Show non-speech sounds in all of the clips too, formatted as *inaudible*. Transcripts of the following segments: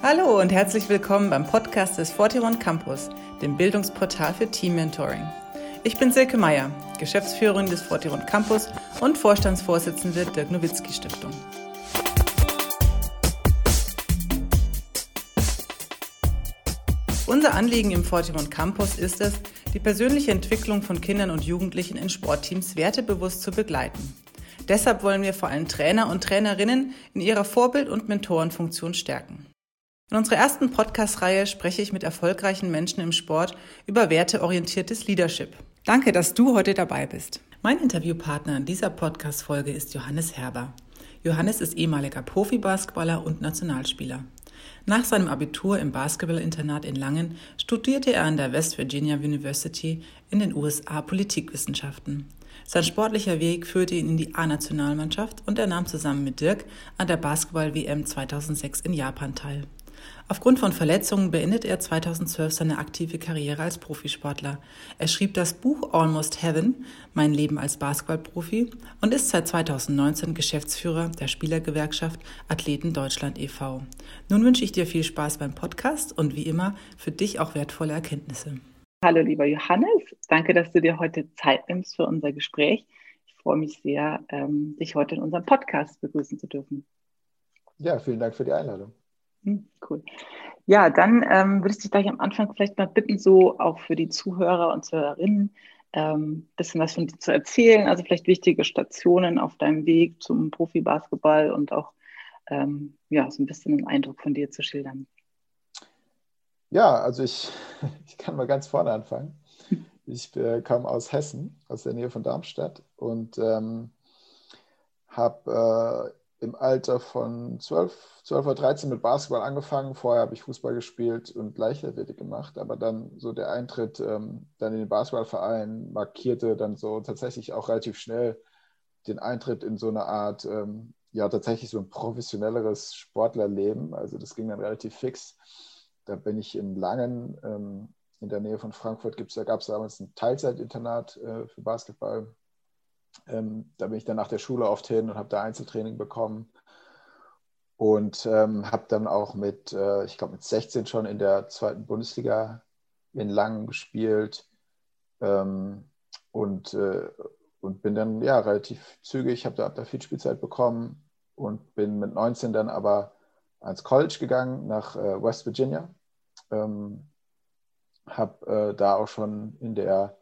Hallo und herzlich willkommen beim Podcast des 41 Campus, dem Bildungsportal für Team Mentoring. Ich bin Silke Meyer, Geschäftsführerin des 41 Campus und Vorstandsvorsitzende der Nowitzki Stiftung. Unser Anliegen im 41 Campus ist es, die persönliche Entwicklung von Kindern und Jugendlichen in Sportteams wertebewusst zu begleiten. Deshalb wollen wir vor allem Trainer und Trainerinnen in ihrer Vorbild- und Mentorenfunktion stärken. In unserer ersten Podcast-Reihe spreche ich mit erfolgreichen Menschen im Sport über werteorientiertes Leadership. Danke, dass du heute dabei bist. Mein Interviewpartner in dieser Podcast-Folge ist Johannes Herber. Johannes ist ehemaliger Profi-Basketballer und Nationalspieler. Nach seinem Abitur im Basketballinternat in Langen studierte er an der West Virginia University in den USA Politikwissenschaften. Sein sportlicher Weg führte ihn in die A-Nationalmannschaft und er nahm zusammen mit Dirk an der Basketball-WM 2006 in Japan teil. Aufgrund von Verletzungen beendete er 2012 seine aktive Karriere als Profisportler. Er schrieb das Buch Almost Heaven, Mein Leben als Basketballprofi und ist seit 2019 Geschäftsführer der Spielergewerkschaft Athleten Deutschland e.V. Nun wünsche ich dir viel Spaß beim Podcast und wie immer für dich auch wertvolle Erkenntnisse. Hallo lieber Johannes, danke, dass du dir heute Zeit nimmst für unser Gespräch. Ich freue mich sehr, ähm, dich heute in unserem Podcast begrüßen zu dürfen. Ja, vielen Dank für die Einladung. Hm, cool. Ja, dann ähm, würde ich dich gleich am Anfang vielleicht mal bitten, so auch für die Zuhörer und Zuhörerinnen, ein ähm, bisschen was von dir zu erzählen. Also vielleicht wichtige Stationen auf deinem Weg zum Profibasketball und auch ähm, ja, so ein bisschen einen Eindruck von dir zu schildern. Ja, also ich, *laughs* ich kann mal ganz vorne anfangen. Ich äh, komme aus Hessen, aus der Nähe von Darmstadt und ähm, habe äh, im Alter von 12, 12 oder 13 mit Basketball angefangen. Vorher habe ich Fußball gespielt und Leichtathletik gemacht, aber dann so der Eintritt ähm, dann in den Basketballverein markierte dann so tatsächlich auch relativ schnell den Eintritt in so eine Art, ähm, ja tatsächlich so ein professionelleres Sportlerleben. Also das ging dann relativ fix. Da bin ich in Langen, ähm, in der Nähe von Frankfurt, da gab es damals ein Teilzeitinternat äh, für Basketball ähm, da bin ich dann nach der Schule oft hin und habe da Einzeltraining bekommen. Und ähm, habe dann auch mit, äh, ich glaube, mit 16 schon in der zweiten Bundesliga in Langen gespielt. Ähm, und, äh, und bin dann ja relativ zügig, habe da, hab da viel Spielzeit bekommen und bin mit 19 dann aber ans College gegangen nach äh, West Virginia. Ähm, habe äh, da auch schon in der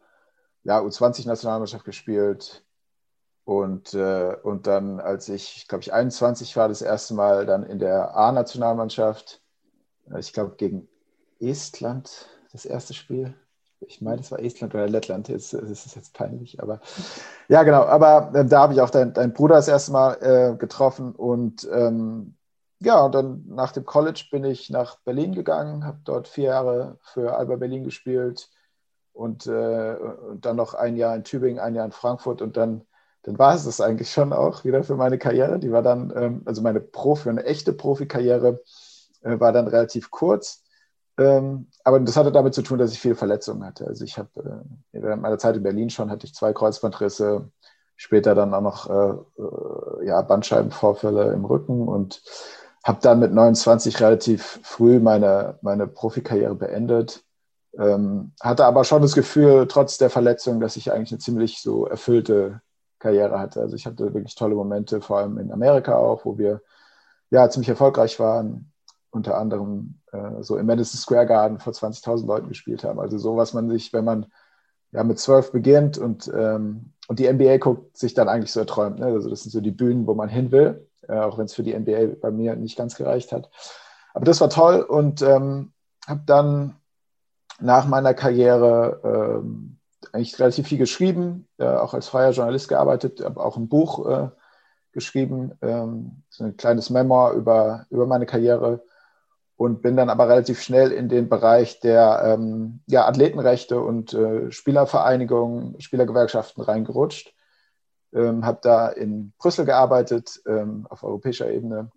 ja, U20-Nationalmannschaft gespielt, und, äh, und dann, als ich, glaube ich, 21 war, das erste Mal dann in der A-Nationalmannschaft, äh, ich glaube, gegen Estland, das erste Spiel. Ich meine, es war Estland oder Lettland, jetzt ist es jetzt peinlich, aber ja, genau. Aber äh, da habe ich auch deinen dein Bruder das erste Mal äh, getroffen und ähm, ja, und dann nach dem College bin ich nach Berlin gegangen, habe dort vier Jahre für Alba Berlin gespielt und, äh, und dann noch ein Jahr in Tübingen, ein Jahr in Frankfurt und dann dann war es das eigentlich schon auch wieder für meine Karriere. Die war dann, ähm, also meine Profi, eine echte Profikarriere äh, war dann relativ kurz. Ähm, aber das hatte damit zu tun, dass ich viele Verletzungen hatte. Also ich habe äh, während meiner Zeit in Berlin schon hatte ich zwei Kreuzbandrisse, später dann auch noch äh, ja, Bandscheibenvorfälle im Rücken und habe dann mit 29 relativ früh meine, meine Profikarriere beendet. Ähm, hatte aber schon das Gefühl, trotz der Verletzung, dass ich eigentlich eine ziemlich so erfüllte Karriere hatte. Also ich hatte wirklich tolle Momente, vor allem in Amerika auch, wo wir ja ziemlich erfolgreich waren, unter anderem äh, so im Madison Square Garden vor 20.000 Leuten gespielt haben. Also so, was man sich, wenn man ja mit zwölf beginnt und, ähm, und die NBA guckt, sich dann eigentlich so erträumt. Ne? Also das sind so die Bühnen, wo man hin will, äh, auch wenn es für die NBA bei mir nicht ganz gereicht hat. Aber das war toll und ähm, habe dann nach meiner Karriere ähm, eigentlich relativ viel geschrieben, äh, auch als freier Journalist gearbeitet, habe auch ein Buch äh, geschrieben, ähm, so ein kleines Memoir über, über meine Karriere und bin dann aber relativ schnell in den Bereich der ähm, ja, Athletenrechte und äh, Spielervereinigungen, Spielergewerkschaften reingerutscht. Ähm, habe da in Brüssel gearbeitet, ähm, auf europäischer Ebene,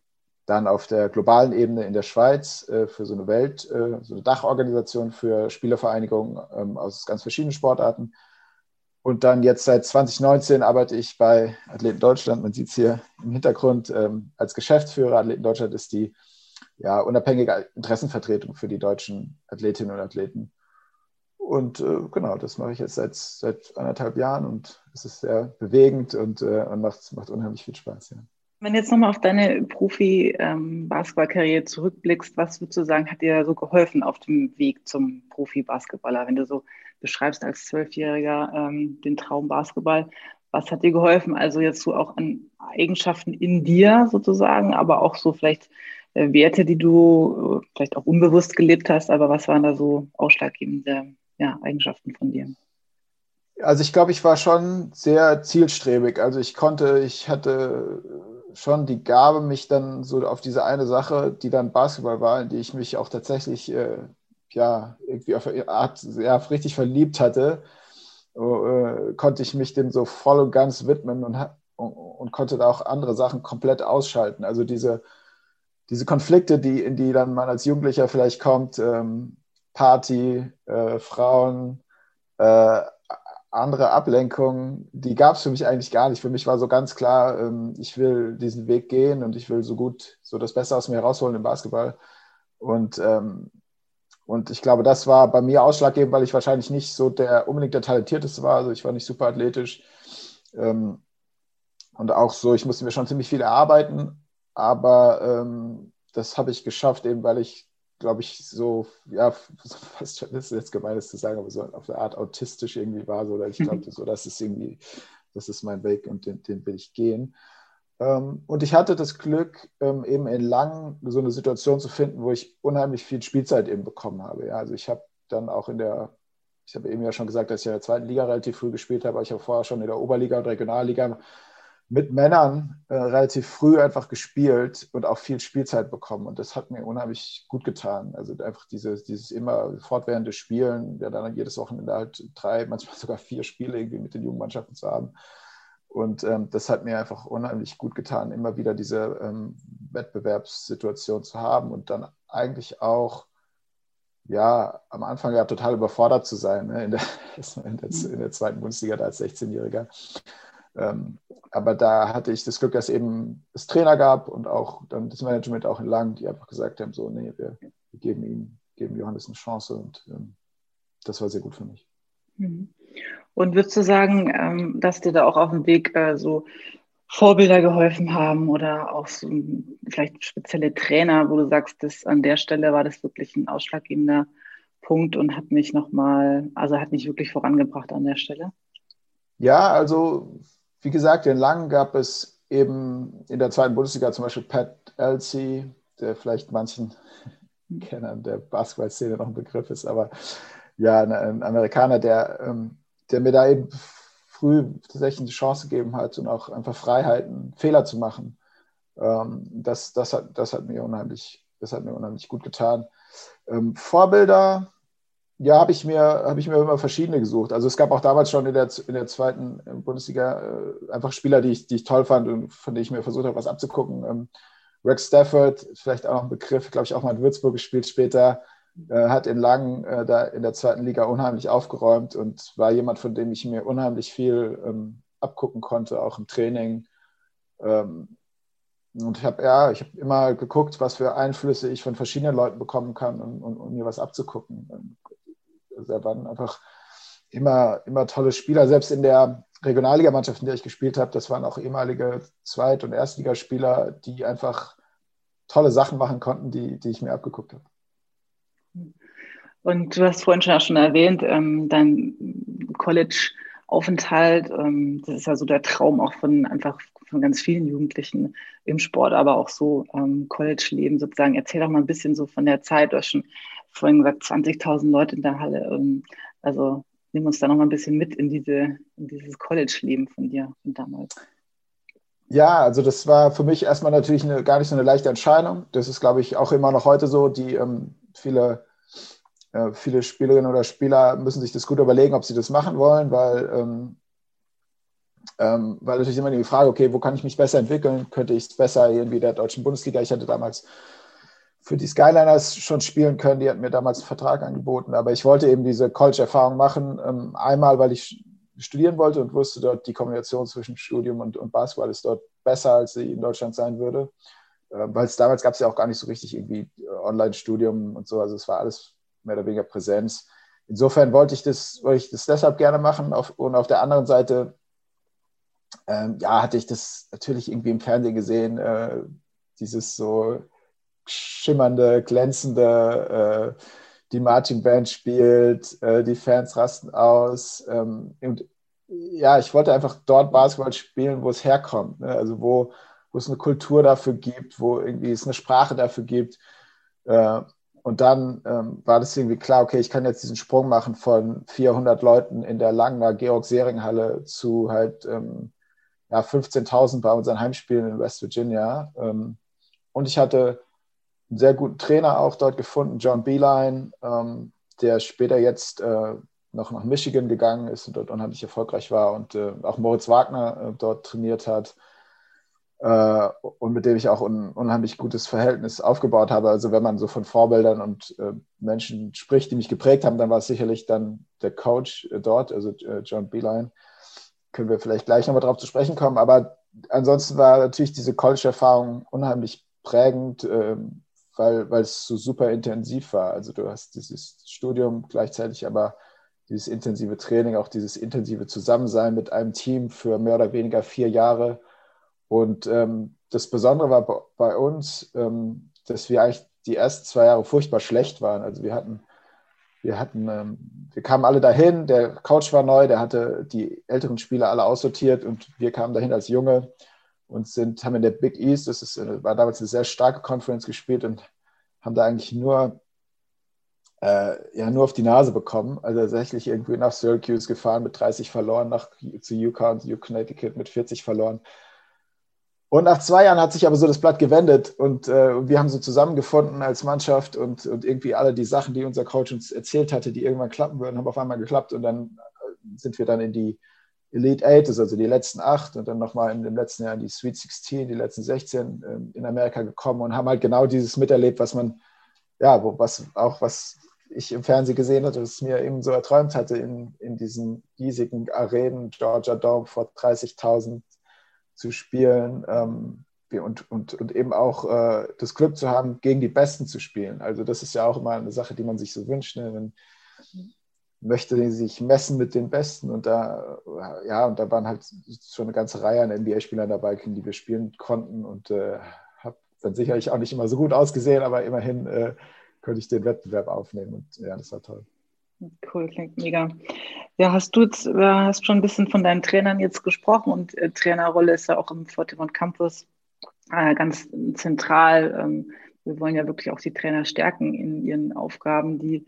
dann auf der globalen Ebene in der Schweiz äh, für so eine Welt, äh, so eine Dachorganisation für Spielervereinigungen ähm, aus ganz verschiedenen Sportarten. Und dann jetzt seit 2019 arbeite ich bei Athleten Deutschland. Man sieht es hier im Hintergrund ähm, als Geschäftsführer. Athleten Deutschland ist die ja, unabhängige Interessenvertretung für die deutschen Athletinnen und Athleten. Und äh, genau, das mache ich jetzt seit, seit anderthalb Jahren und es ist sehr bewegend und, äh, und macht, macht unheimlich viel Spaß. Ja. Wenn du jetzt nochmal auf deine Profi-Basketballkarriere zurückblickst, was würdest du sagen, hat dir so geholfen auf dem Weg zum Profi-Basketballer? Wenn du so beschreibst als Zwölfjähriger ähm, den Traum Basketball, was hat dir geholfen? Also jetzt so auch an Eigenschaften in dir sozusagen, aber auch so vielleicht äh, Werte, die du äh, vielleicht auch unbewusst gelebt hast, aber was waren da so ausschlaggebende ja, Eigenschaften von dir? Also ich glaube, ich war schon sehr zielstrebig. Also ich konnte, ich hatte schon die Gabe, mich dann so auf diese eine Sache, die dann Basketball war, in die ich mich auch tatsächlich äh, ja irgendwie auf ja, richtig verliebt hatte, äh, konnte ich mich dem so voll und ganz widmen und, und, und, konnte da auch andere Sachen komplett ausschalten. Also diese, diese Konflikte, die, in die dann man als Jugendlicher vielleicht kommt, ähm, Party, äh, Frauen, äh, andere Ablenkungen, die gab es für mich eigentlich gar nicht. Für mich war so ganz klar, ähm, ich will diesen Weg gehen und ich will so gut, so das Beste aus mir herausholen im Basketball. Und, ähm, und ich glaube, das war bei mir ausschlaggebend, weil ich wahrscheinlich nicht so der unbedingt der talentierteste war. Also ich war nicht super athletisch. Ähm, und auch so, ich musste mir schon ziemlich viel erarbeiten, aber ähm, das habe ich geschafft, eben weil ich glaube ich, so, ja, *laughs* fast schon ist jetzt gemein, das zu sagen, aber so auf eine Art autistisch irgendwie war, so, dass ich *laughs* glaube, mhm. so, das ist irgendwie, das ist mein Weg und den, den will ich gehen. Ähm, und ich hatte das Glück, ähm, eben in Lang so eine Situation zu finden, wo ich unheimlich viel Spielzeit eben bekommen habe. Ja, also ich habe dann auch in der, ich habe eben ja schon gesagt, dass ich in der zweiten Liga relativ früh gespielt habe, aber ich habe vorher schon in der Oberliga und Regionalliga mit Männern äh, relativ früh einfach gespielt und auch viel Spielzeit bekommen. Und das hat mir unheimlich gut getan. Also einfach dieses, dieses immer fortwährende Spielen, ja dann jedes Wochenende halt drei, manchmal *laughs* sogar vier Spiele irgendwie mit den Jugendmannschaften zu haben. Und ähm, das hat mir einfach unheimlich gut getan, immer wieder diese ähm, Wettbewerbssituation zu haben und dann eigentlich auch, ja, am Anfang ja total überfordert zu sein, ne? in, der, *laughs* in, der, in der zweiten Bundesliga als 16-Jähriger. Ähm, aber da hatte ich das Glück, dass eben es Trainer gab und auch dann das Management auch in Lang, die einfach gesagt haben, so, nee, wir, wir geben ihm, geben Johannes eine Chance und ähm, das war sehr gut für mich. Mhm. Und würdest du sagen, ähm, dass dir da auch auf dem Weg äh, so Vorbilder geholfen haben oder auch so vielleicht spezielle Trainer, wo du sagst, dass an der Stelle war das wirklich ein ausschlaggebender Punkt und hat mich nochmal, also hat mich wirklich vorangebracht an der Stelle? Ja, also wie gesagt, in Langen gab es eben in der zweiten Bundesliga zum Beispiel Pat Elsie, der vielleicht manchen *laughs* Kennern der Basketballszene noch ein Begriff ist, aber ja, ein Amerikaner, der, ähm, der mir da eben früh tatsächlich eine Chance gegeben hat und auch einfach Freiheiten, Fehler zu machen. Ähm, das, das, hat, das, hat mir unheimlich, das hat mir unheimlich gut getan. Ähm, Vorbilder, ja, habe ich, mir, hab ich mir immer verschiedene gesucht. Also es gab auch damals schon in der, in der zweiten äh, Bundesliga äh, einfach Spieler, die ich, die ich toll fand und von denen ich mir versucht habe, was abzugucken. Ähm, Rex Stafford, vielleicht auch noch ein Begriff, glaube ich, auch mal in Würzburg gespielt später, äh, hat in Langen äh, da in der zweiten Liga unheimlich aufgeräumt und war jemand, von dem ich mir unheimlich viel ähm, abgucken konnte, auch im Training. Ähm, und ich habe ja, ich habe immer geguckt, was für Einflüsse ich von verschiedenen Leuten bekommen kann, um, um, um mir was abzugucken. Also er waren einfach immer, immer tolle Spieler. Selbst in der Regionalligamannschaft, in der ich gespielt habe, das waren auch ehemalige Zweit- und Erstligaspieler, die einfach tolle Sachen machen konnten, die, die ich mir abgeguckt habe. Und du hast vorhin schon auch schon erwähnt, ähm, dein College-Aufenthalt, ähm, das ist ja so der Traum auch von einfach von ganz vielen Jugendlichen im Sport, aber auch so ähm, College-Leben sozusagen. Erzähl doch mal ein bisschen so von der Zeit. Du hast schon vorhin gesagt, 20.000 Leute in der Halle. Ähm, also nimm uns da noch mal ein bisschen mit in, diese, in dieses College-Leben von dir von damals. Ja, also das war für mich erstmal natürlich eine, gar nicht so eine leichte Entscheidung. Das ist, glaube ich, auch immer noch heute so. Die ähm, viele, äh, viele Spielerinnen oder Spieler müssen sich das gut überlegen, ob sie das machen wollen, weil, ähm, ähm, weil natürlich immer die Frage, okay, wo kann ich mich besser entwickeln? Könnte ich es besser irgendwie der deutschen Bundesliga? Ich hatte damals für die Skyliners schon spielen können. Die hatten mir damals einen Vertrag angeboten. Aber ich wollte eben diese College-Erfahrung machen. Ähm, einmal, weil ich studieren wollte und wusste dort, die Kombination zwischen Studium und, und Basketball ist dort besser, als sie in Deutschland sein würde. äh, weil es damals gab es ja auch gar nicht so richtig irgendwie äh, Online-Studium und so, also es war alles mehr oder weniger Präsenz. Insofern wollte ich das, wollte ich das deshalb gerne machen auf, und auf der anderen Seite ähm, ja, hatte ich das natürlich irgendwie im Fernsehen gesehen, äh, dieses so schimmernde, glänzende, äh, die Marching Band spielt, äh, die Fans rasten aus. Ähm, und ja, ich wollte einfach dort Basketball spielen, wo es herkommt. Ne? Also wo, wo es eine Kultur dafür gibt, wo irgendwie es eine Sprache dafür gibt. Äh, und dann ähm, war das irgendwie klar, okay, ich kann jetzt diesen Sprung machen von 400 Leuten in der Langner Georg-Sering-Halle zu halt ähm, ja, 15.000 bei unseren Heimspielen in West Virginia. Ähm, und ich hatte einen sehr guten Trainer auch dort gefunden, John Beeline, ähm, der später jetzt äh, noch nach Michigan gegangen ist und dort unheimlich erfolgreich war und äh, auch Moritz Wagner äh, dort trainiert hat äh, und mit dem ich auch ein unheimlich gutes Verhältnis aufgebaut habe. Also wenn man so von Vorbildern und äh, Menschen spricht, die mich geprägt haben, dann war es sicherlich dann der Coach äh, dort, also John Beeline können wir vielleicht gleich nochmal drauf zu sprechen kommen. Aber ansonsten war natürlich diese College-Erfahrung unheimlich prägend, ähm, weil, weil es so super intensiv war. Also du hast dieses Studium gleichzeitig, aber dieses intensive Training, auch dieses intensive Zusammensein mit einem Team für mehr oder weniger vier Jahre. Und ähm, das Besondere war bei uns, ähm, dass wir eigentlich die ersten zwei Jahre furchtbar schlecht waren. Also wir hatten wir hatten, ähm, wir kamen alle dahin, der Coach war neu, der hatte die älteren Spieler alle aussortiert und wir kamen dahin als Junge und sind, haben in der Big East, das ist, äh, war damals eine sehr starke Conference gespielt und haben da eigentlich nur, äh, ja, nur auf die Nase bekommen. Also tatsächlich irgendwie nach Syracuse gefahren mit 30 verloren, nach, zu UConn, und Connecticut mit 40 verloren. Und nach zwei Jahren hat sich aber so das Blatt gewendet und äh, wir haben so zusammengefunden als Mannschaft und, und irgendwie alle die Sachen, die unser Coach uns erzählt hatte, die irgendwann klappen würden, haben auf einmal geklappt und dann äh, sind wir dann in die Elite Eight, also die letzten acht und dann nochmal in dem letzten Jahr in die Sweet 16, die letzten 16 äh, in Amerika gekommen und haben halt genau dieses miterlebt, was man, ja, was auch was ich im Fernsehen gesehen hatte, was mir eben so erträumt hatte in, in diesen riesigen Arenen, Georgia Dome vor 30.000 zu spielen ähm, und, und, und eben auch äh, das Glück zu haben, gegen die Besten zu spielen. Also das ist ja auch immer eine Sache, die man sich so wünscht. Ne? Man möchte sich messen mit den Besten und da, ja, und da waren halt schon eine ganze Reihe an NBA-Spielern dabei, die wir spielen konnten und äh, habe dann sicherlich auch nicht immer so gut ausgesehen, aber immerhin äh, konnte ich den Wettbewerb aufnehmen und ja, das war toll. Cool, klingt mega. Ja, hast du jetzt, hast schon ein bisschen von deinen Trainern jetzt gesprochen und äh, Trainerrolle ist ja auch im Fortimont Campus äh, ganz zentral. Ähm, wir wollen ja wirklich auch die Trainer stärken in ihren Aufgaben, die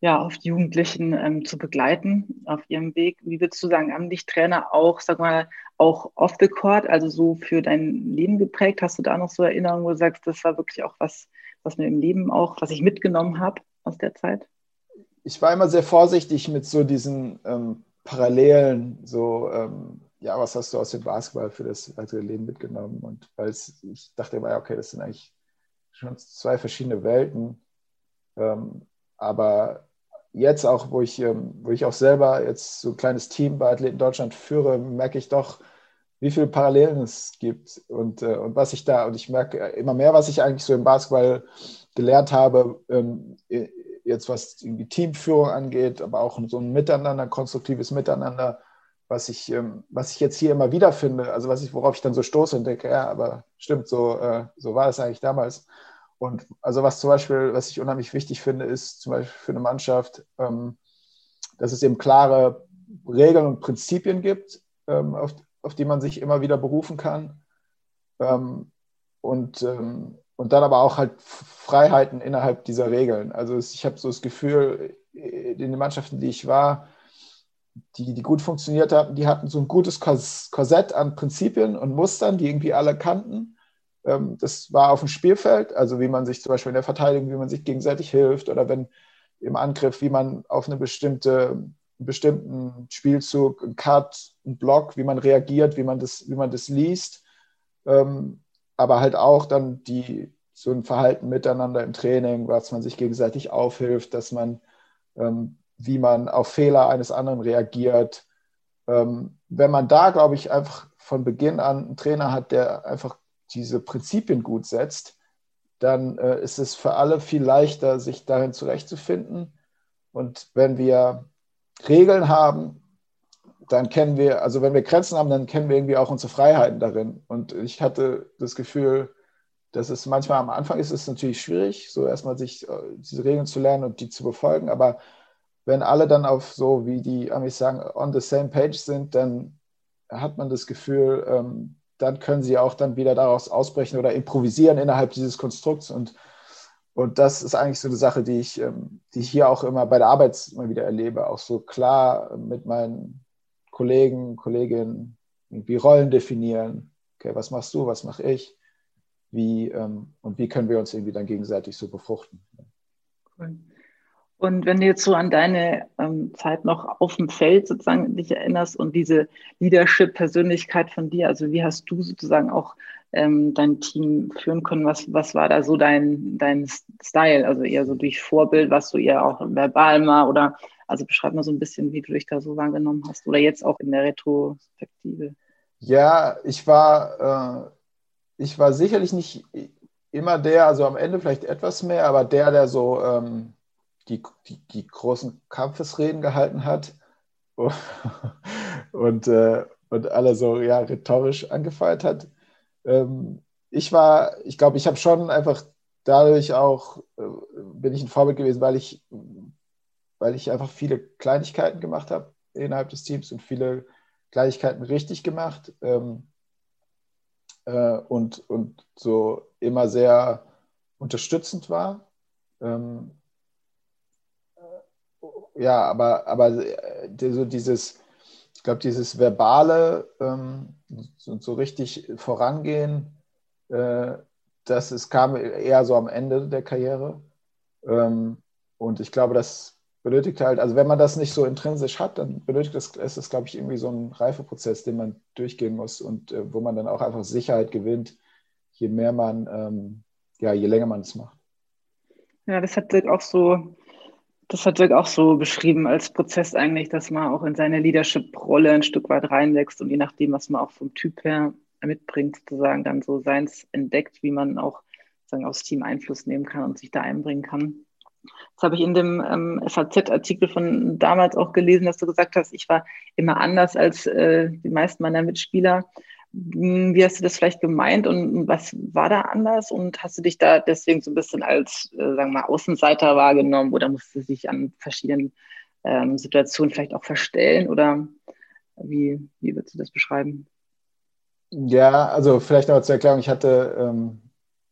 ja die Jugendlichen ähm, zu begleiten auf ihrem Weg. Wie würdest du sagen, haben dich Trainer auch, sag mal, auch off the court, also so für dein Leben geprägt? Hast du da noch so Erinnerungen, wo du sagst, das war wirklich auch was, was mir im Leben auch, was ich mitgenommen habe aus der Zeit? ich war immer sehr vorsichtig mit so diesen ähm, Parallelen, so, ähm, ja, was hast du aus dem Basketball für das weitere Leben mitgenommen? Und weil ich dachte immer, okay, das sind eigentlich schon zwei verschiedene Welten. Ähm, aber jetzt auch, wo ich, ähm, wo ich auch selber jetzt so ein kleines Team bei Athleten Deutschland führe, merke ich doch, wie viele Parallelen es gibt und, äh, und was ich da, und ich merke immer mehr, was ich eigentlich so im Basketball gelernt habe, ähm, jetzt was die Teamführung angeht, aber auch so ein Miteinander, konstruktives Miteinander, was ich, ähm, was ich jetzt hier immer wieder finde, also was ich, worauf ich dann so stoße und denke, ja, aber stimmt, so, äh, so war es eigentlich damals. Und also was zum Beispiel, was ich unheimlich wichtig finde, ist zum Beispiel für eine Mannschaft, ähm, dass es eben klare Regeln und Prinzipien gibt, ähm, auf, auf die man sich immer wieder berufen kann. und und dann aber auch halt Freiheiten innerhalb dieser Regeln. Also ich habe so das Gefühl, in den Mannschaften, die ich war, die, die gut funktioniert hatten, die hatten so ein gutes Korsett an Prinzipien und Mustern, die irgendwie alle kannten. Ähm, das war auf dem Spielfeld, also wie man sich zum Beispiel in der Verteidigung, wie man sich gegenseitig hilft oder wenn im Angriff, wie man auf eine bestimmte, einen bestimmten Spielzug, einen Cut, einen Block, wie man reagiert, wie man das, wie man das liest. Ähm, aber halt auch dann die, so ein Verhalten miteinander im Training, was man sich gegenseitig aufhilft, dass man, ähm, wie man auf Fehler eines anderen reagiert. Ähm, wenn man da, glaube ich, einfach von Beginn an einen Trainer hat, der einfach diese Prinzipien gut setzt, dann äh, ist es für alle viel leichter, sich darin zurechtzufinden. Und wenn wir Regeln haben, dann kennen wir, also wenn wir Grenzen haben, dann kennen wir irgendwie auch unsere Freiheiten darin. Und ich hatte das Gefühl, dass es manchmal am Anfang ist es natürlich schwierig, so erstmal sich äh, diese Regeln zu lernen und die zu befolgen. Aber wenn alle dann auf so, wie die Amis sagen, on the same page sind, dann hat man das Gefühl, ähm, dann können sie auch dann wieder daraus ausbrechen oder improvisieren innerhalb dieses Konstrukts. Und, und das ist eigentlich so eine Sache, die ich, ähm, die ich hier auch immer bei der Arbeit immer wieder erlebe, auch so klar mit meinen Kollegen, Kolleginnen irgendwie Rollen definieren. Okay, was machst du, was mache ich? Wie, ähm, und wie können wir uns irgendwie dann gegenseitig so befruchten? Cool. Und wenn du jetzt so an deine ähm, Zeit noch auf dem Feld sozusagen dich erinnerst und diese Leadership-Persönlichkeit von dir, also wie hast du sozusagen auch ähm, dein Team führen können? Was, was war da so dein, dein Style? Also eher so durch Vorbild, was du eher auch verbal mal oder also beschreib mal so ein bisschen, wie du dich da so wahrgenommen hast oder jetzt auch in der Retrospektive. Ja, ich war, äh, ich war sicherlich nicht immer der, also am Ende vielleicht etwas mehr, aber der, der so ähm, die, die, die großen Kampfesreden gehalten hat *laughs* und, äh, und alle so ja, rhetorisch angefeuert hat. Ähm, ich war, ich glaube, ich habe schon einfach dadurch auch, äh, bin ich ein Vorbild gewesen, weil ich, weil ich einfach viele Kleinigkeiten gemacht habe innerhalb des Teams und viele Kleinigkeiten richtig gemacht ähm, äh, und, und so immer sehr unterstützend war. Ähm, ja, aber, aber äh, so dieses, ich glaube, dieses verbale ähm, so, so, richtig vorangehen, äh, das ist, kam eher so am Ende der Karriere. Ähm, und ich glaube, das benötigt halt, also wenn man das nicht so intrinsisch hat, dann benötigt das, ist das, glaube ich, irgendwie so ein Reifeprozess, den man durchgehen muss und äh, wo man dann auch einfach Sicherheit gewinnt, je mehr man, ähm, ja, je länger man es macht. Ja, das hat auch so das hat Dirk auch so beschrieben als Prozess eigentlich, dass man auch in seine Leadership-Rolle ein Stück weit reinwächst und je nachdem, was man auch vom Typ her mitbringt, sozusagen dann so seins entdeckt, wie man auch sagen, aufs Team Einfluss nehmen kann und sich da einbringen kann. Das habe ich in dem ähm, FAZ-Artikel von damals auch gelesen, dass du gesagt hast, ich war immer anders als äh, die meisten meiner Mitspieler. Hm, wie hast du das vielleicht gemeint und was war da anders? Und hast du dich da deswegen so ein bisschen als, äh, sagen wir mal, Außenseiter wahrgenommen oder musst du dich an verschiedenen ähm, Situationen vielleicht auch verstellen? Oder wie, wie würdest du das beschreiben? Ja, also vielleicht noch zur Erklärung, ich hatte ähm,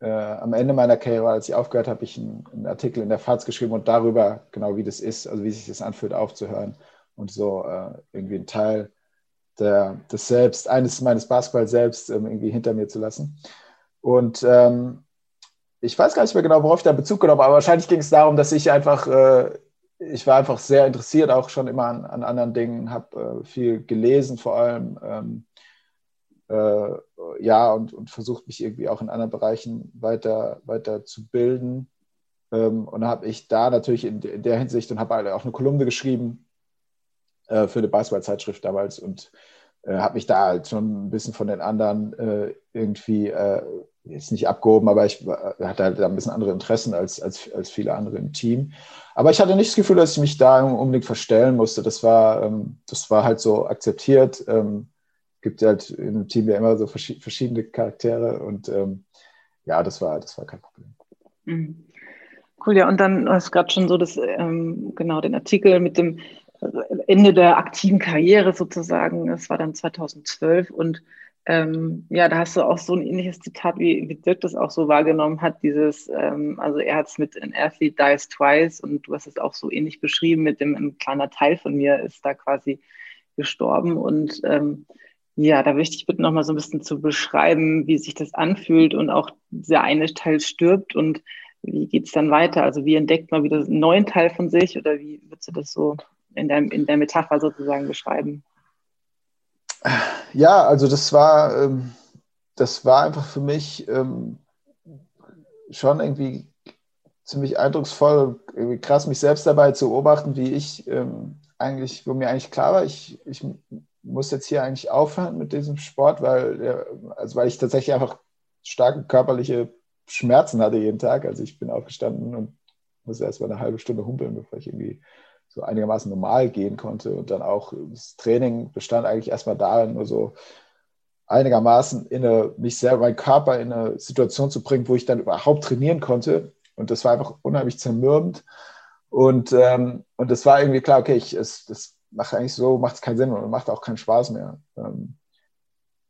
äh, am Ende meiner Karriere, als ich aufgehört habe, ich einen, einen, Artikel in der FAZ geschrieben und darüber genau, wie das ist, also wie sich das anfühlt, aufzuhören und so äh, irgendwie ein Teil der, des Selbst, eines meines Basketball selbst ähm, irgendwie hinter mir zu lassen. Und ähm, ich weiß gar nicht mehr genau, worauf ich da Bezug genommen habe, aber wahrscheinlich ging es darum, dass ich einfach, äh, ich war einfach sehr interessiert, auch schon immer an, an anderen Dingen, habe äh, viel gelesen vor allem, ähm, äh, ja, und, und versucht mich irgendwie auch in anderen Bereichen weiter, weiter zu bilden. Ähm, und habe ich da natürlich in, in der Hinsicht und habe auch eine Kolumne geschrieben äh, für eine Basketball-Zeitschrift damals und äh, habe mich da halt schon ein bisschen von den anderen äh, irgendwie äh, jetzt nicht abgehoben, aber ich hatte halt ein bisschen andere Interessen als, als, als viele andere im Team. Aber ich hatte nicht das Gefühl, dass ich mich da unbedingt verstellen musste. Das war, ähm, das war halt so akzeptiert. Ähm, gibt halt in einem Team ja immer so verschiedene Charaktere und ähm, ja, das war, das war kein Problem. Mhm. Cool, ja, und dann hast du gerade schon so das, ähm, genau, den Artikel mit dem Ende der aktiven Karriere sozusagen. Das war dann 2012 und ähm, ja, da hast du auch so ein ähnliches Zitat, wie, wie Dirk das auch so wahrgenommen hat. Dieses, ähm, also er hat es mit An Athlete Dies Twice und du hast es auch so ähnlich beschrieben mit dem, ein kleiner Teil von mir ist da quasi gestorben und ähm, ja, da möchte ich bitten, nochmal so ein bisschen zu beschreiben, wie sich das anfühlt und auch der eine Teil stirbt und wie geht es dann weiter? Also wie entdeckt man wieder einen neuen Teil von sich oder wie würdest du das so in der, in der Metapher sozusagen beschreiben? Ja, also das war, ähm, das war einfach für mich ähm, schon irgendwie ziemlich eindrucksvoll und krass, mich selbst dabei zu beobachten, wie ich ähm, eigentlich, wo mir eigentlich klar war, ich, ich muss jetzt hier eigentlich aufhören mit diesem Sport, weil, also weil ich tatsächlich einfach starke körperliche Schmerzen hatte jeden Tag. Also ich bin aufgestanden und musste erst mal eine halbe Stunde humpeln, bevor ich irgendwie so einigermaßen normal gehen konnte. Und dann auch das Training bestand eigentlich erstmal darin, nur so einigermaßen in eine, mich selber, meinen Körper in eine Situation zu bringen, wo ich dann überhaupt trainieren konnte. Und das war einfach unheimlich zermürbend. Und, ähm, und das war irgendwie klar, okay, ich, es, das macht eigentlich so, macht es keinen Sinn und macht auch keinen Spaß mehr. Ähm,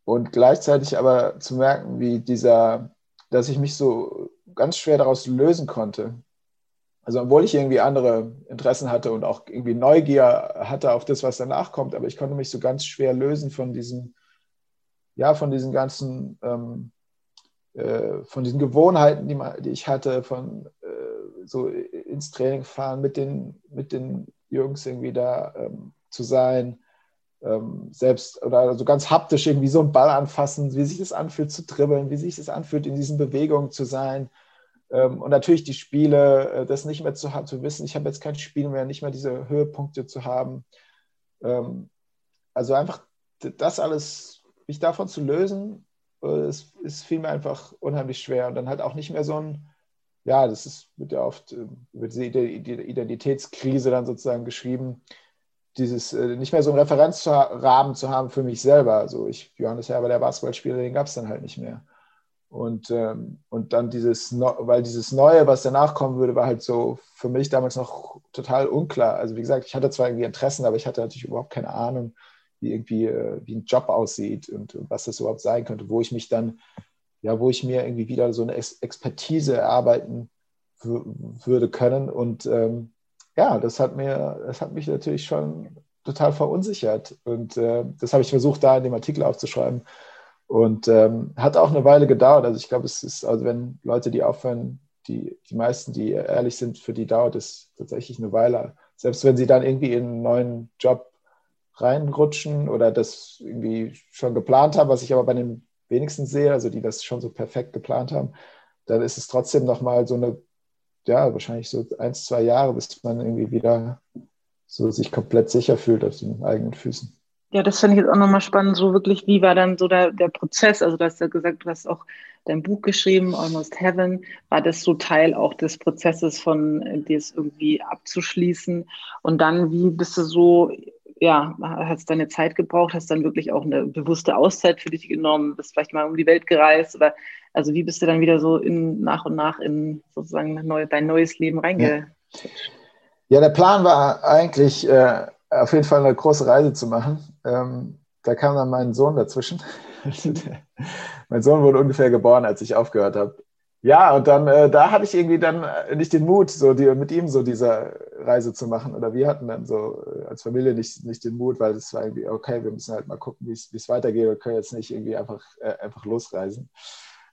und gleichzeitig aber zu merken, wie dieser, dass ich mich so ganz schwer daraus lösen konnte. Also obwohl ich irgendwie andere Interessen hatte und auch irgendwie Neugier hatte auf das, was danach kommt, aber ich konnte mich so ganz schwer lösen von diesem, ja, von diesen ganzen, ähm, äh, von diesen Gewohnheiten, die, die ich hatte, von äh, so ins Training fahren, mit den, mit den Jungs irgendwie da ähm, zu sein, ähm, selbst oder so ganz haptisch irgendwie so einen Ball anfassen, wie sich das anfühlt zu dribbeln, wie sich das anfühlt, in diesen Bewegungen zu sein. Ähm, und natürlich die Spiele, äh, das nicht mehr zu, zu wissen, ich habe jetzt kein Spiel mehr, nicht mehr diese Höhepunkte zu haben. Ähm, also einfach das alles, mich davon zu lösen, es, es fiel einfach unheimlich schwer. Und dann halt auch nicht mehr so ein, ja, das ist, wird ja oft über diese Identitätskrise dann sozusagen geschrieben, dieses äh, nicht mehr so einen Referenzrahmen zu haben für mich selber. Also ich, Johannes Herber, der Basketballspieler, den gab es dann halt nicht mehr. Und, ähm, und dann dieses, weil dieses Neue, was danach kommen würde, war halt so für mich damals noch total unklar. Also wie gesagt, ich hatte zwar irgendwie Interessen, aber ich hatte natürlich überhaupt keine Ahnung, wie irgendwie, äh, wie ein Job aussieht und, was das überhaupt sein könnte, wo ich mich dann, ja, wo ich mir irgendwie wieder so eine Expertise erarbeiten würde können. Und ähm, ja, das hat mir, das hat mich natürlich schon total verunsichert. Und äh, das habe ich versucht, da in dem Artikel aufzuschreiben. Und ähm, hat auch eine Weile gedauert. Also ich glaube, es ist, also wenn Leute, die aufhören, die, die meisten, die ehrlich sind, für die dauert es tatsächlich eine Weile. Selbst wenn sie dann irgendwie in einen neuen Job reinrutschen oder das irgendwie schon geplant haben, was ich aber bei den wenigsten sehe, also die das schon so perfekt geplant haben, dann ist es trotzdem nochmal so eine ja, wahrscheinlich so ein, zwei Jahre, bis man irgendwie wieder so sich komplett sicher fühlt auf den eigenen Füßen. Ja, das finde ich jetzt auch nochmal spannend, so wirklich, wie war dann so der, der Prozess? Also du hast ja gesagt, du hast auch dein Buch geschrieben, Almost Heaven. War das so Teil auch des Prozesses von äh, dir es irgendwie abzuschließen? Und dann, wie bist du so, ja, hast deine Zeit gebraucht, hast dann wirklich auch eine bewusste Auszeit für dich genommen, bist vielleicht mal um die Welt gereist oder also wie bist du dann wieder so in, nach und nach in sozusagen neu, dein neues Leben reinge? Ja. ja. der Plan war eigentlich äh, auf jeden Fall eine große Reise zu machen. Ähm, da kam dann mein Sohn dazwischen. *laughs* mein Sohn wurde ungefähr geboren, als ich aufgehört habe. Ja, und dann, äh, da hatte ich irgendwie dann äh, nicht den Mut, so die, mit ihm so diese Reise zu machen. Oder wir hatten dann so äh, als Familie nicht, nicht den Mut, weil es war irgendwie, okay, wir müssen halt mal gucken, wie es weitergeht. Wir können jetzt nicht irgendwie einfach, äh, einfach losreisen.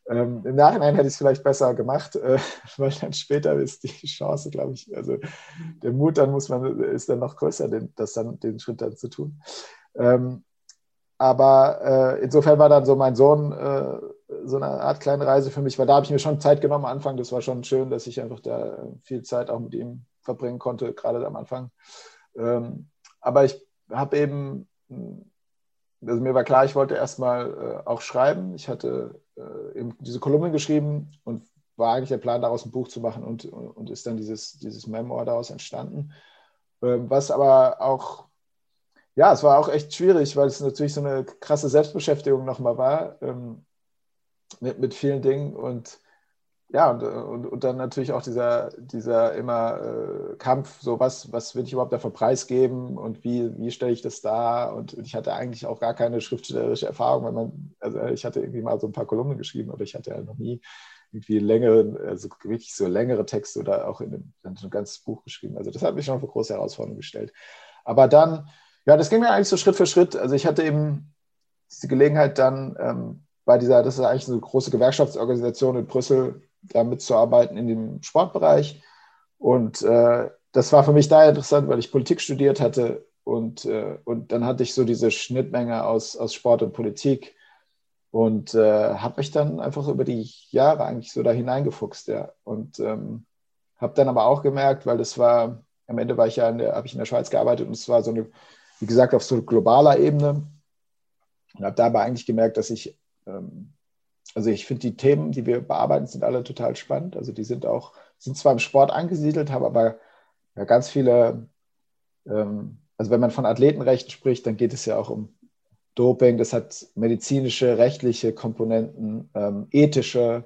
Ähm, Im Nachhinein hätte ich es vielleicht besser gemacht, äh, *laughs* weil dann später ist die Chance, glaube ich, also der Mut dann muss man, ist dann noch größer, den, das dann, den Schritt dann zu tun. Ähm, aber äh, insofern war dann so mein Sohn äh, so eine Art kleine Reise für mich, weil da habe ich mir schon Zeit genommen am Anfang. Das war schon schön, dass ich einfach da viel Zeit auch mit ihm verbringen konnte, gerade am Anfang. Ähm, aber ich habe eben also mir war klar, ich wollte erstmal äh, auch schreiben. Ich hatte äh, eben diese Kolumne geschrieben und war eigentlich der Plan, daraus ein Buch zu machen und, und ist dann dieses, dieses Memoir daraus entstanden. Ähm, was aber auch, ja, es war auch echt schwierig, weil es natürlich so eine krasse Selbstbeschäftigung nochmal war ähm, mit, mit vielen Dingen und ja, und, und, und dann natürlich auch dieser, dieser immer äh, Kampf, so was, was will ich überhaupt dafür preisgeben und wie, wie stelle ich das dar? Und ich hatte eigentlich auch gar keine schriftstellerische Erfahrung, weil man, also ich hatte irgendwie mal so ein paar Kolumnen geschrieben, aber ich hatte ja noch nie irgendwie längere, also wirklich so längere Texte oder auch in einem, in ein ganzes Buch geschrieben. Also das hat mich schon für große Herausforderungen gestellt. Aber dann, ja, das ging mir eigentlich so Schritt für Schritt. Also ich hatte eben diese Gelegenheit dann ähm, bei dieser, das ist eigentlich eine große Gewerkschaftsorganisation in Brüssel, da mitzuarbeiten in dem Sportbereich. Und äh, das war für mich da interessant, weil ich Politik studiert hatte. Und, äh, und dann hatte ich so diese Schnittmenge aus, aus Sport und Politik und äh, habe mich dann einfach über die Jahre eigentlich so da hineingefuchst, ja. Und ähm, habe dann aber auch gemerkt, weil das war, am Ende war ich ja habe ich in der Schweiz gearbeitet und es war so eine, wie gesagt, auf so globaler Ebene. Und habe dabei eigentlich gemerkt, dass ich ähm, also ich finde die Themen, die wir bearbeiten, sind alle total spannend. Also die sind auch, sind zwar im Sport angesiedelt, haben aber ja, ganz viele, ähm, also wenn man von Athletenrechten spricht, dann geht es ja auch um Doping, das hat medizinische, rechtliche Komponenten, ähm, ethische.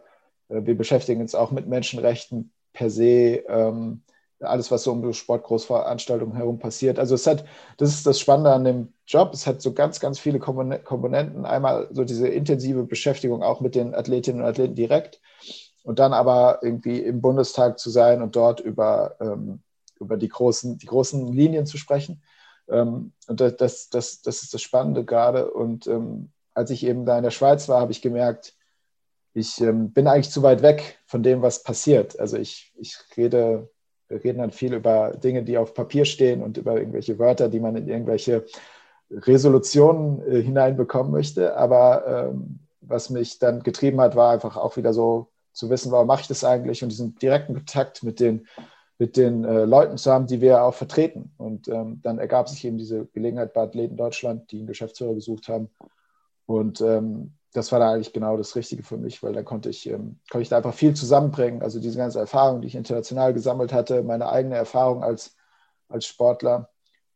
Äh, wir beschäftigen uns auch mit Menschenrechten per se. Ähm, alles, was so um Sportgroßveranstaltungen herum passiert. Also es hat, das ist das Spannende an dem Job, es hat so ganz, ganz viele Komponenten. Einmal so diese intensive Beschäftigung auch mit den Athletinnen und Athleten direkt und dann aber irgendwie im Bundestag zu sein und dort über, ähm, über die, großen, die großen Linien zu sprechen. Ähm, und das, das, das, das ist das Spannende gerade. Und ähm, als ich eben da in der Schweiz war, habe ich gemerkt, ich ähm, bin eigentlich zu weit weg von dem, was passiert. Also ich, ich rede wir reden dann viel über Dinge, die auf Papier stehen und über irgendwelche Wörter, die man in irgendwelche Resolutionen äh, hineinbekommen möchte. Aber ähm, was mich dann getrieben hat, war einfach auch wieder so zu wissen, warum mache ich das eigentlich und diesen direkten Kontakt mit den, mit den äh, Leuten zu haben, die wir auch vertreten. Und ähm, dann ergab sich eben diese Gelegenheit bei Athleten Deutschland, die einen Geschäftsführer gesucht haben. Und ähm, das war da eigentlich genau das Richtige für mich, weil da konnte ich, ähm, konnte ich da einfach viel zusammenbringen. Also diese ganze Erfahrung, die ich international gesammelt hatte, meine eigene Erfahrung als, als Sportler.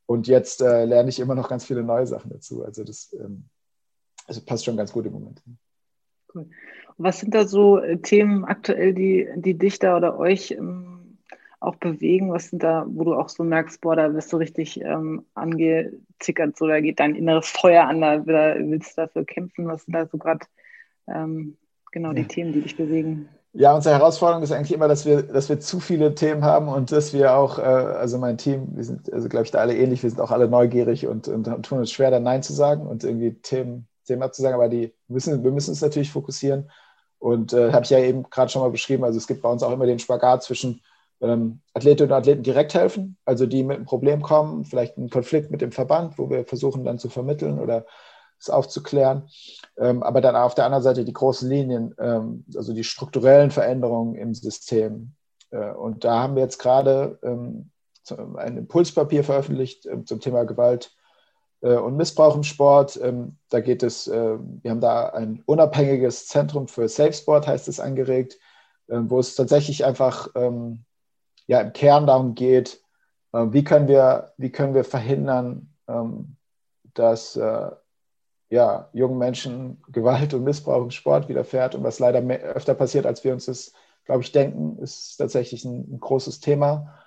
Und jetzt äh, lerne ich immer noch ganz viele neue Sachen dazu. Also das, ähm, also passt schon ganz gut im Moment. Cool. Was sind da so äh, Themen aktuell, die, die dich da oder euch ähm, auch bewegen? Was sind da, wo du auch so merkst, boah, da bist du richtig ähm, angezickert, so da geht dein inneres Feuer an, da willst du dafür kämpfen? Was sind da so gerade ähm, genau die ja. Themen, die dich bewegen? Ja, unsere Herausforderung ist eigentlich immer, dass wir, dass wir zu viele Themen haben und dass wir auch, äh, also mein Team, wir sind, also glaube ich, da alle ähnlich, wir sind auch alle neugierig und, und, und tun es schwer, da Nein zu sagen und irgendwie Themen, Themen abzusagen, aber die müssen, wir müssen uns natürlich fokussieren. Und äh, habe ich ja eben gerade schon mal beschrieben, also es gibt bei uns auch immer den Spagat zwischen ähm, Athletinnen und Athleten direkt helfen, also die mit einem Problem kommen, vielleicht einen Konflikt mit dem Verband, wo wir versuchen dann zu vermitteln oder es aufzuklären. Ähm, aber dann auf der anderen Seite die großen Linien, ähm, also die strukturellen Veränderungen im System. Äh, und da haben wir jetzt gerade ähm, ein Impulspapier veröffentlicht äh, zum Thema Gewalt äh, und Missbrauch im Sport. Ähm, da geht es, äh, wir haben da ein unabhängiges Zentrum für Safe Sport, heißt es, angeregt, äh, wo es tatsächlich einfach ähm, ja im Kern darum geht, äh, wie, können wir, wie können wir verhindern, ähm, dass äh, ja, jungen Menschen Gewalt und Missbrauch im Sport widerfährt. Und was leider mehr, öfter passiert, als wir uns das, glaube ich, denken, ist tatsächlich ein, ein großes Thema.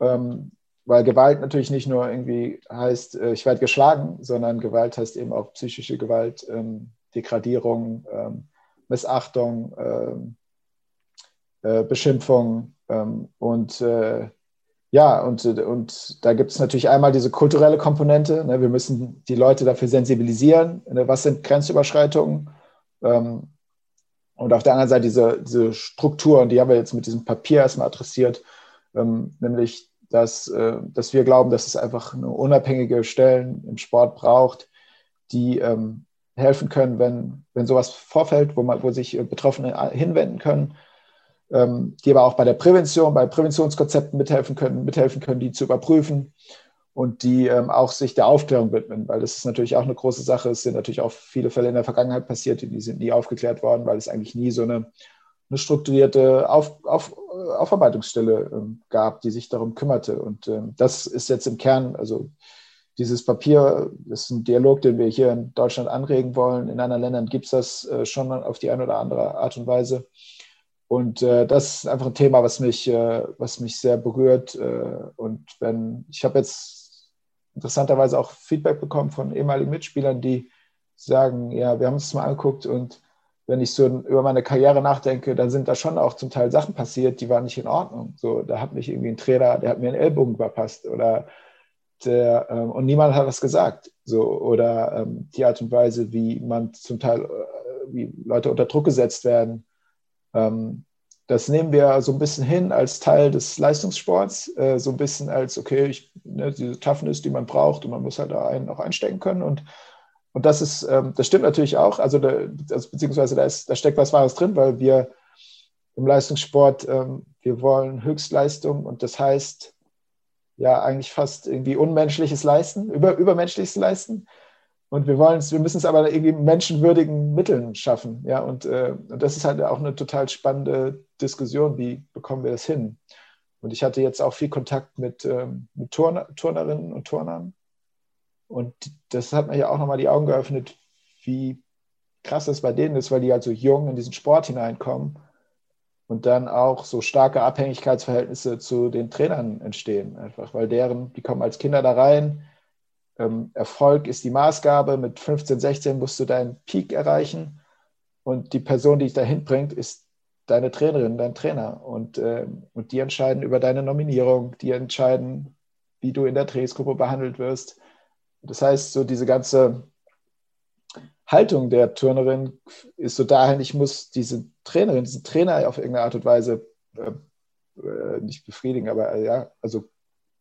Ähm, weil Gewalt natürlich nicht nur irgendwie heißt, äh, ich werde geschlagen, sondern Gewalt heißt eben auch psychische Gewalt, ähm, Degradierung, ähm, Missachtung, ähm, äh, Beschimpfung, ähm, und äh, ja, und, und da gibt es natürlich einmal diese kulturelle Komponente. Ne? Wir müssen die Leute dafür sensibilisieren. Ne? Was sind Grenzüberschreitungen? Ähm, und auf der anderen Seite diese, diese Strukturen, die haben wir jetzt mit diesem Papier erstmal adressiert, ähm, nämlich, dass, äh, dass wir glauben, dass es einfach eine unabhängige Stellen im Sport braucht, die ähm, helfen können, wenn, wenn sowas vorfällt, wo, man, wo sich Betroffene hinwenden können die aber auch bei der Prävention, bei Präventionskonzepten mithelfen können, mithelfen können, die zu überprüfen und die ähm, auch sich der Aufklärung widmen, weil das ist natürlich auch eine große Sache. Es sind natürlich auch viele Fälle in der Vergangenheit passiert, die sind nie aufgeklärt worden, weil es eigentlich nie so eine, eine strukturierte Auf, Auf, Aufarbeitungsstelle ähm, gab, die sich darum kümmerte. Und ähm, das ist jetzt im Kern, also dieses Papier ist ein Dialog, den wir hier in Deutschland anregen wollen. In anderen Ländern gibt es das äh, schon auf die eine oder andere Art und Weise. Und äh, das ist einfach ein Thema, was mich, äh, was mich sehr berührt. Äh, und wenn ich habe jetzt interessanterweise auch Feedback bekommen von ehemaligen Mitspielern, die sagen, ja, wir haben das mal angeguckt und wenn ich so über meine Karriere nachdenke, dann sind da schon auch zum Teil Sachen passiert, die waren nicht in Ordnung. So, da hat mich irgendwie ein Trainer, der hat mir einen Ellbogen verpasst oder der, ähm, und niemand hat was gesagt. So, oder ähm, die Art und Weise, wie man zum Teil, äh, wie Leute unter Druck gesetzt werden das nehmen wir so ein bisschen hin als Teil des Leistungssports, äh, so ein bisschen als, okay, ich, ne, diese Toughness, die man braucht und man muss halt da einen auch einstecken können. Und, und das ist, ähm, das stimmt natürlich auch, also, da, also beziehungsweise da, ist, da steckt was Wahres drin, weil wir im Leistungssport, ähm, wir wollen Höchstleistung und das heißt ja eigentlich fast irgendwie unmenschliches Leisten, über, übermenschliches Leisten. Und wir wollen es, wir müssen es aber irgendwie menschenwürdigen Mitteln schaffen. Ja, und, äh, und das ist halt auch eine total spannende Diskussion, wie bekommen wir das hin? Und ich hatte jetzt auch viel Kontakt mit, ähm, mit Turner, Turnerinnen und Turnern. Und das hat mir ja auch nochmal die Augen geöffnet, wie krass das bei denen ist, weil die halt so jung in diesen Sport hineinkommen und dann auch so starke Abhängigkeitsverhältnisse zu den Trainern entstehen. Einfach, weil deren, die kommen als Kinder da rein. Ähm, Erfolg ist die Maßgabe. Mit 15, 16 musst du deinen Peak erreichen. Und die Person, die dich dahin bringt, ist deine Trainerin, dein Trainer. Und, äh, und die entscheiden über deine Nominierung, die entscheiden, wie du in der Trainingsgruppe behandelt wirst. Das heißt, so diese ganze Haltung der Turnerin ist so dahin, ich muss diese Trainerin, diesen Trainer auf irgendeine Art und Weise äh, äh, nicht befriedigen, aber äh, ja, also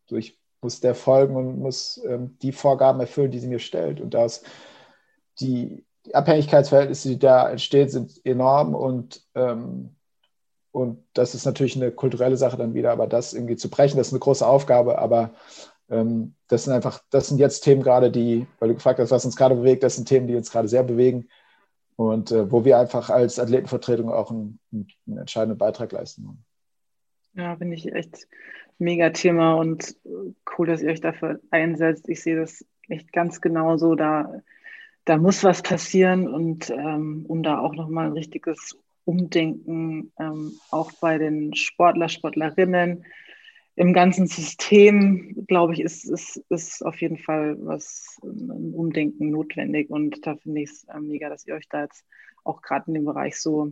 ich muss der folgen und muss ähm, die Vorgaben erfüllen, die sie mir stellt. Und das, die, die Abhängigkeitsverhältnisse, die da entstehen, sind enorm und, ähm, und das ist natürlich eine kulturelle Sache dann wieder, aber das irgendwie zu brechen, das ist eine große Aufgabe, aber ähm, das sind einfach, das sind jetzt Themen gerade, die, weil du gefragt hast, was uns gerade bewegt, das sind Themen, die uns gerade sehr bewegen und äh, wo wir einfach als Athletenvertretung auch einen, einen entscheidenden Beitrag leisten wollen. Ja, finde ich echt mega Thema und cool, dass ihr euch dafür einsetzt. Ich sehe das echt ganz genauso. Da, da muss was passieren und ähm, um da auch nochmal ein richtiges Umdenken ähm, auch bei den Sportler, Sportlerinnen, im ganzen System, glaube ich, ist, ist, ist auf jeden Fall was, ein Umdenken notwendig. Und da finde ich es äh, mega, dass ihr euch da jetzt auch gerade in dem Bereich so,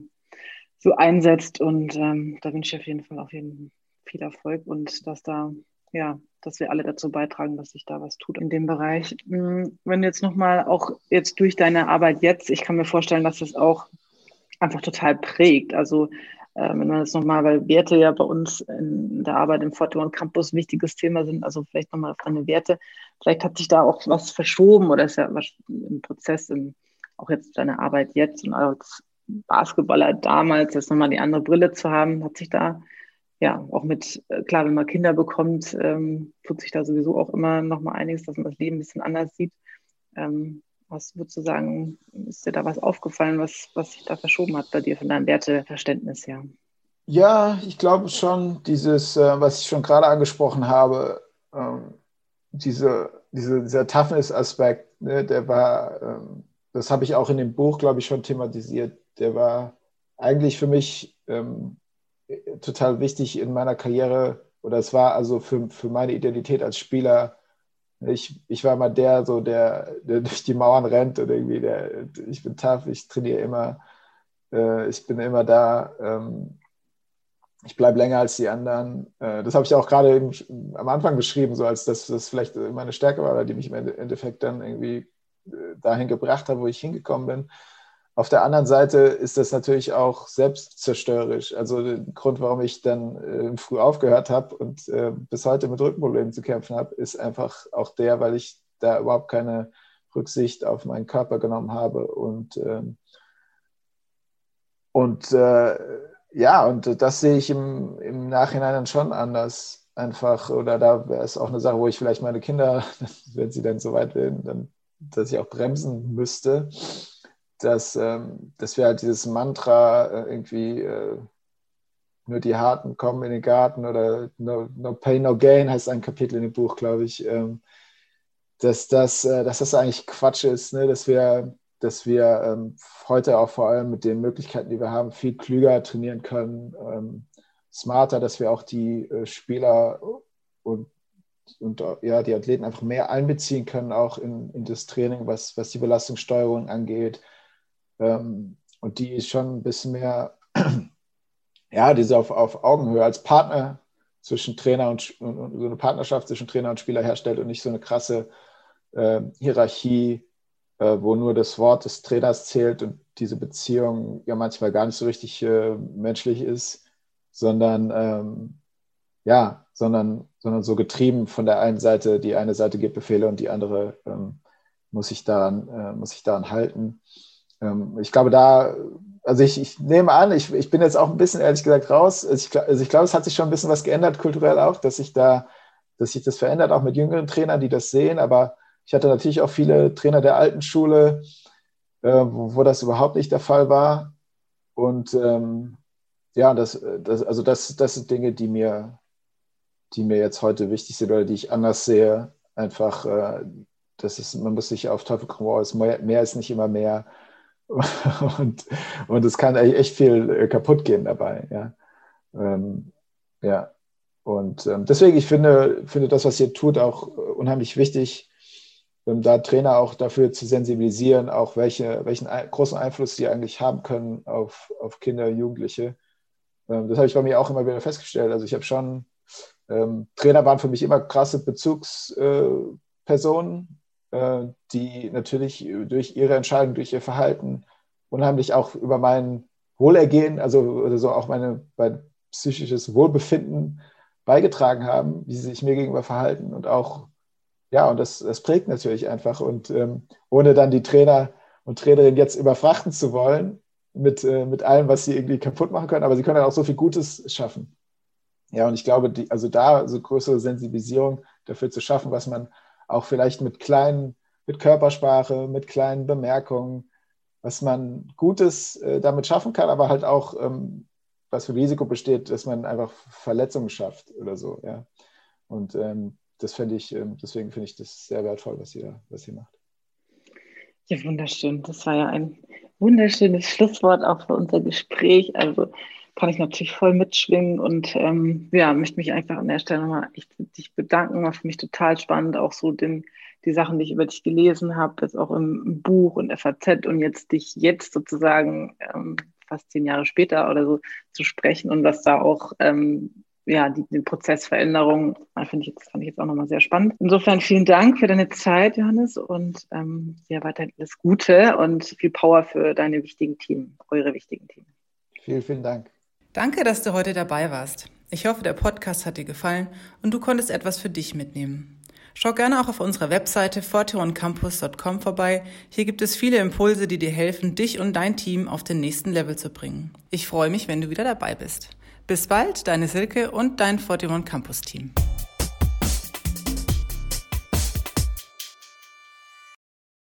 so einsetzt. Und ähm, da wünsche ich auf jeden Fall auf jeden viel Erfolg und dass da, ja, dass wir alle dazu beitragen, dass sich da was tut in dem Bereich. Hm, wenn du jetzt nochmal auch jetzt durch deine Arbeit jetzt, ich kann mir vorstellen, dass das auch einfach total prägt. Also äh, wenn man jetzt nochmal, weil Werte ja bei uns in der Arbeit im Fortune Campus ein wichtiges Thema sind, also vielleicht nochmal auf deine Werte, vielleicht hat sich da auch was verschoben oder ist ja was im Prozess, im, auch jetzt deine Arbeit jetzt und als Basketballer damals, jetzt nochmal die andere Brille zu haben, hat sich da ja auch mit, äh, klar, wenn man Kinder bekommt, ähm, tut sich da sowieso auch immer nochmal einiges, dass man das Leben ein bisschen anders sieht. Ähm, was würdest du sagen, ist dir da was aufgefallen, was, was sich da verschoben hat bei dir von deinem Werteverständnis her? Ja, ich glaube schon, dieses, äh, was ich schon gerade angesprochen habe, ähm, diese, diese, dieser Toughness-Aspekt, ne, der war, ähm, das habe ich auch in dem Buch, glaube ich, schon thematisiert, der war eigentlich für mich ähm, total wichtig in meiner Karriere oder es war also für, für meine Identität als Spieler ich, ich war mal der, so der, der durch die Mauern rennt und irgendwie der, ich bin tough, ich trainiere immer, äh, ich bin immer da, ähm, ich bleibe länger als die anderen. Äh, das habe ich auch gerade am Anfang beschrieben, so als dass das vielleicht meine Stärke war, die mich im Endeffekt dann irgendwie äh, dahin gebracht hat, wo ich hingekommen bin. Auf der anderen Seite ist das natürlich auch selbstzerstörerisch. Also der Grund, warum ich dann äh, früh aufgehört habe und äh, bis heute mit Rückenproblemen zu kämpfen habe, ist einfach auch der, weil ich da überhaupt keine Rücksicht auf meinen Körper genommen habe und ähm, und äh, ja, und das sehe ich im, im Nachhinein dann schon anders. Einfach, oder da wäre es auch eine Sache, wo ich vielleicht meine Kinder, *laughs* wenn sie dann so weit werden, dann, dass ich auch bremsen müsste dass, ähm, dass wir halt dieses Mantra äh, irgendwie äh, nur die Harten kommen in den Garten oder no, no Pain, No Gain heißt ein Kapitel in dem Buch, glaube ich, ähm, dass, das, äh, dass das eigentlich Quatsch ist, ne? dass wir, dass wir ähm, heute auch vor allem mit den Möglichkeiten, die wir haben, viel klüger trainieren können, ähm, smarter, dass wir auch die äh, Spieler und und ja, die Athleten einfach mehr einbeziehen können, auch in, in das Training, was, was die Belastungssteuerung angeht, ähm, und die ist schon ein bisschen mehr, *clears throat* ja, diese auf, auf Augenhöhe als Partner zwischen Trainer und, und, so eine Partnerschaft zwischen Trainer und Spieler herstellt und nicht so eine krasse äh, Hierarchie, äh, wo nur das Wort des Trainers zählt und diese Beziehung ja manchmal gar nicht so richtig äh, menschlich ist, sondern ähm, ja, sondern, sondern so getrieben von der einen Seite, die eine Seite gibt Befehle und die andere ähm, muss sich daran, äh, muss sich daran halten ähm, ich glaube, da, also ich, ich nehme an, ich, ich bin jetzt auch ein bisschen ehrlich gesagt raus. Also ich, also ich glaube, es hat sich schon ein bisschen was geändert, kulturell auch, dass sich da, dass sich das verändert, auch mit jüngeren Trainern, die das sehen. Aber Ich hatte natürlich auch viele Trainer der alten Schule, äh, wo, wo, das überhaupt nicht der Fall war. Und ähm, ja, das, das, also das, das sind Dinge, die mir, die mir jetzt heute wichtig sind oder die ich anders sehe. Einfach, äh, das ist, man muss sich auf Teufel komm raus, mehr, mehr ist nicht immer mehr. *laughs* und, und es kann echt viel äh, kaputt gehen dabei. Ja, ähm, ja. und ähm, deswegen, ich finde, finde das, was ihr tut, auch unheimlich wichtig, ähm, da Trainer auch dafür zu sensibilisieren, auch welche, welchen großen Einfluss sie eigentlich haben können auf, auf Kinder, Jugendliche. Ähm, das habe ich bei mir auch immer wieder festgestellt. Also ich habe schon, ähm, Trainer waren für mich immer krasse Bezugspersonen, äh, die natürlich durch ihre Entscheidung, durch ihr Verhalten unheimlich auch über mein Wohlergehen, also oder so auch meine, mein psychisches Wohlbefinden beigetragen haben, wie sie sich mir gegenüber verhalten und auch, ja, und das, das prägt natürlich einfach. Und ähm, ohne dann die Trainer und Trainerinnen jetzt überfrachten zu wollen mit, äh, mit allem, was sie irgendwie kaputt machen können, aber sie können dann auch so viel Gutes schaffen. Ja, und ich glaube, die, also da so größere Sensibilisierung dafür zu schaffen, was man auch vielleicht mit kleinen, mit Körpersprache, mit kleinen Bemerkungen, was man Gutes äh, damit schaffen kann, aber halt auch, ähm, was für Risiko besteht, dass man einfach Verletzungen schafft oder so, ja. Und ähm, das finde ich, ähm, deswegen finde ich das sehr wertvoll, was ihr, was ihr macht. Ja, wunderschön. Das war ja ein wunderschönes Schlusswort auch für unser Gespräch. Also kann ich natürlich voll mitschwingen und ähm, ja, möchte mich einfach an der Stelle nochmal dich bedanken. War für mich total spannend, auch so den, die Sachen, die ich über dich gelesen habe, jetzt auch im Buch und FAZ und jetzt dich jetzt sozusagen ähm, fast zehn Jahre später oder so zu sprechen und was da auch ähm, ja, die, die Prozessveränderung finde ich jetzt, fand ich jetzt auch nochmal sehr spannend. Insofern vielen Dank für deine Zeit, Johannes, und ähm, sehr weiterhin alles Gute und viel Power für deine wichtigen Teams, eure wichtigen Teams. Vielen, vielen Dank. Danke, dass du heute dabei warst. Ich hoffe, der Podcast hat dir gefallen und du konntest etwas für dich mitnehmen. Schau gerne auch auf unserer Webseite forteoncampus.com vorbei. Hier gibt es viele Impulse, die dir helfen, dich und dein Team auf den nächsten Level zu bringen. Ich freue mich, wenn du wieder dabei bist. Bis bald, deine Silke und dein Forteon Campus Team.